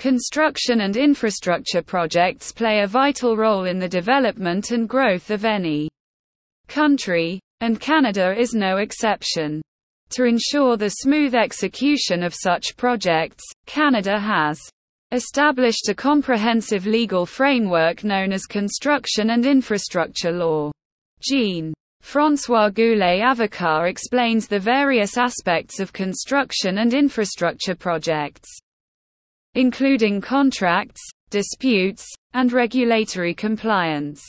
Construction and infrastructure projects play a vital role in the development and growth of any country, and Canada is no exception. To ensure the smooth execution of such projects, Canada has established a comprehensive legal framework known as Construction and Infrastructure Law. Jean François Goulet Avocat explains the various aspects of construction and infrastructure projects including contracts, disputes, and regulatory compliance.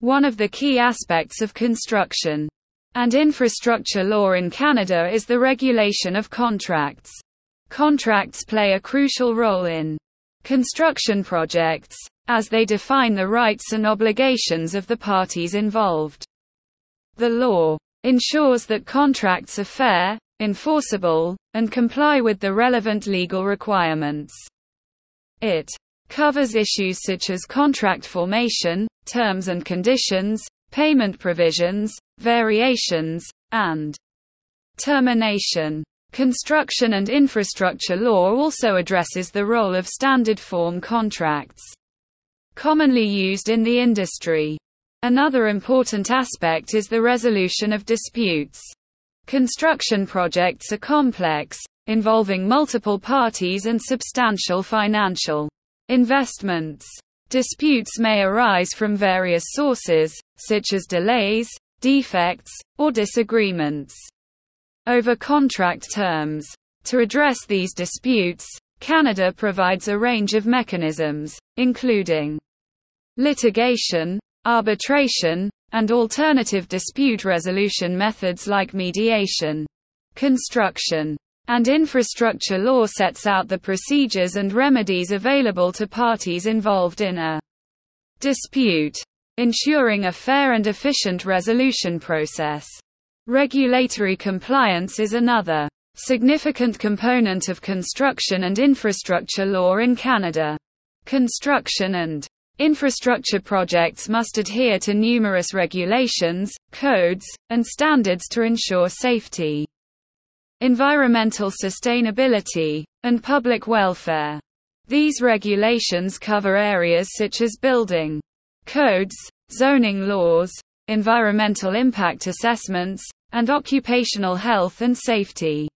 One of the key aspects of construction and infrastructure law in Canada is the regulation of contracts. Contracts play a crucial role in construction projects, as they define the rights and obligations of the parties involved. The law ensures that contracts are fair, enforceable, and comply with the relevant legal requirements. It covers issues such as contract formation, terms and conditions, payment provisions, variations, and termination. Construction and infrastructure law also addresses the role of standard form contracts, commonly used in the industry. Another important aspect is the resolution of disputes. Construction projects are complex, involving multiple parties and substantial financial investments. Disputes may arise from various sources, such as delays, defects, or disagreements over contract terms. To address these disputes, Canada provides a range of mechanisms, including litigation, arbitration, and alternative dispute resolution methods like mediation. Construction and infrastructure law sets out the procedures and remedies available to parties involved in a dispute, ensuring a fair and efficient resolution process. Regulatory compliance is another significant component of construction and infrastructure law in Canada. Construction and infrastructure projects must adhere to numerous regulations, codes, and standards to ensure safety environmental sustainability, and public welfare. These regulations cover areas such as building codes, zoning laws, environmental impact assessments, and occupational health and safety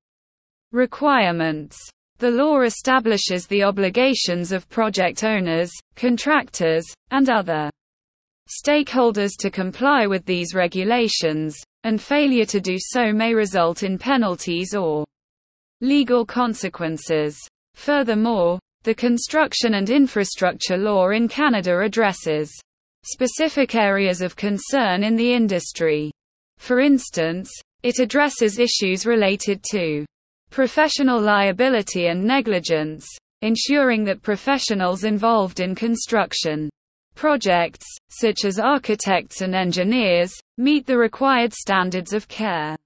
requirements. The law establishes the obligations of project owners, contractors, and other stakeholders to comply with these regulations, and failure to do so may result in penalties or legal consequences. Furthermore, the construction and infrastructure law in Canada addresses specific areas of concern in the industry. For instance, it addresses issues related to professional liability and negligence, ensuring that professionals involved in construction projects, such as architects and engineers, meet the required standards of care.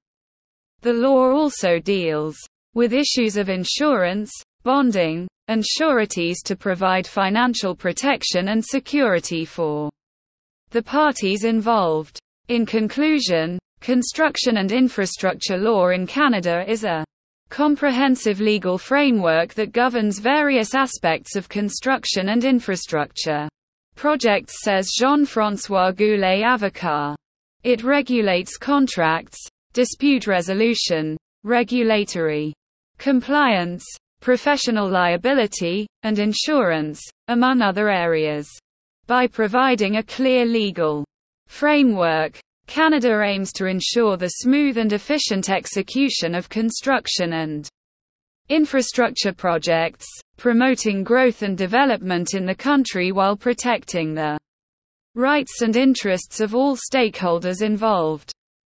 The law also deals with issues of insurance, bonding, and sureties to provide financial protection and security for the parties involved. In conclusion, construction and infrastructure law in Canada is a comprehensive legal framework that governs various aspects of construction and infrastructure projects says Jean-François Goulet Avocat. It regulates contracts, dispute resolution, regulatory compliance, professional liability, and insurance, among other areas. By providing a clear legal framework, Canada aims to ensure the smooth and efficient execution of construction and infrastructure projects, promoting growth and development in the country while protecting the rights and interests of all stakeholders involved.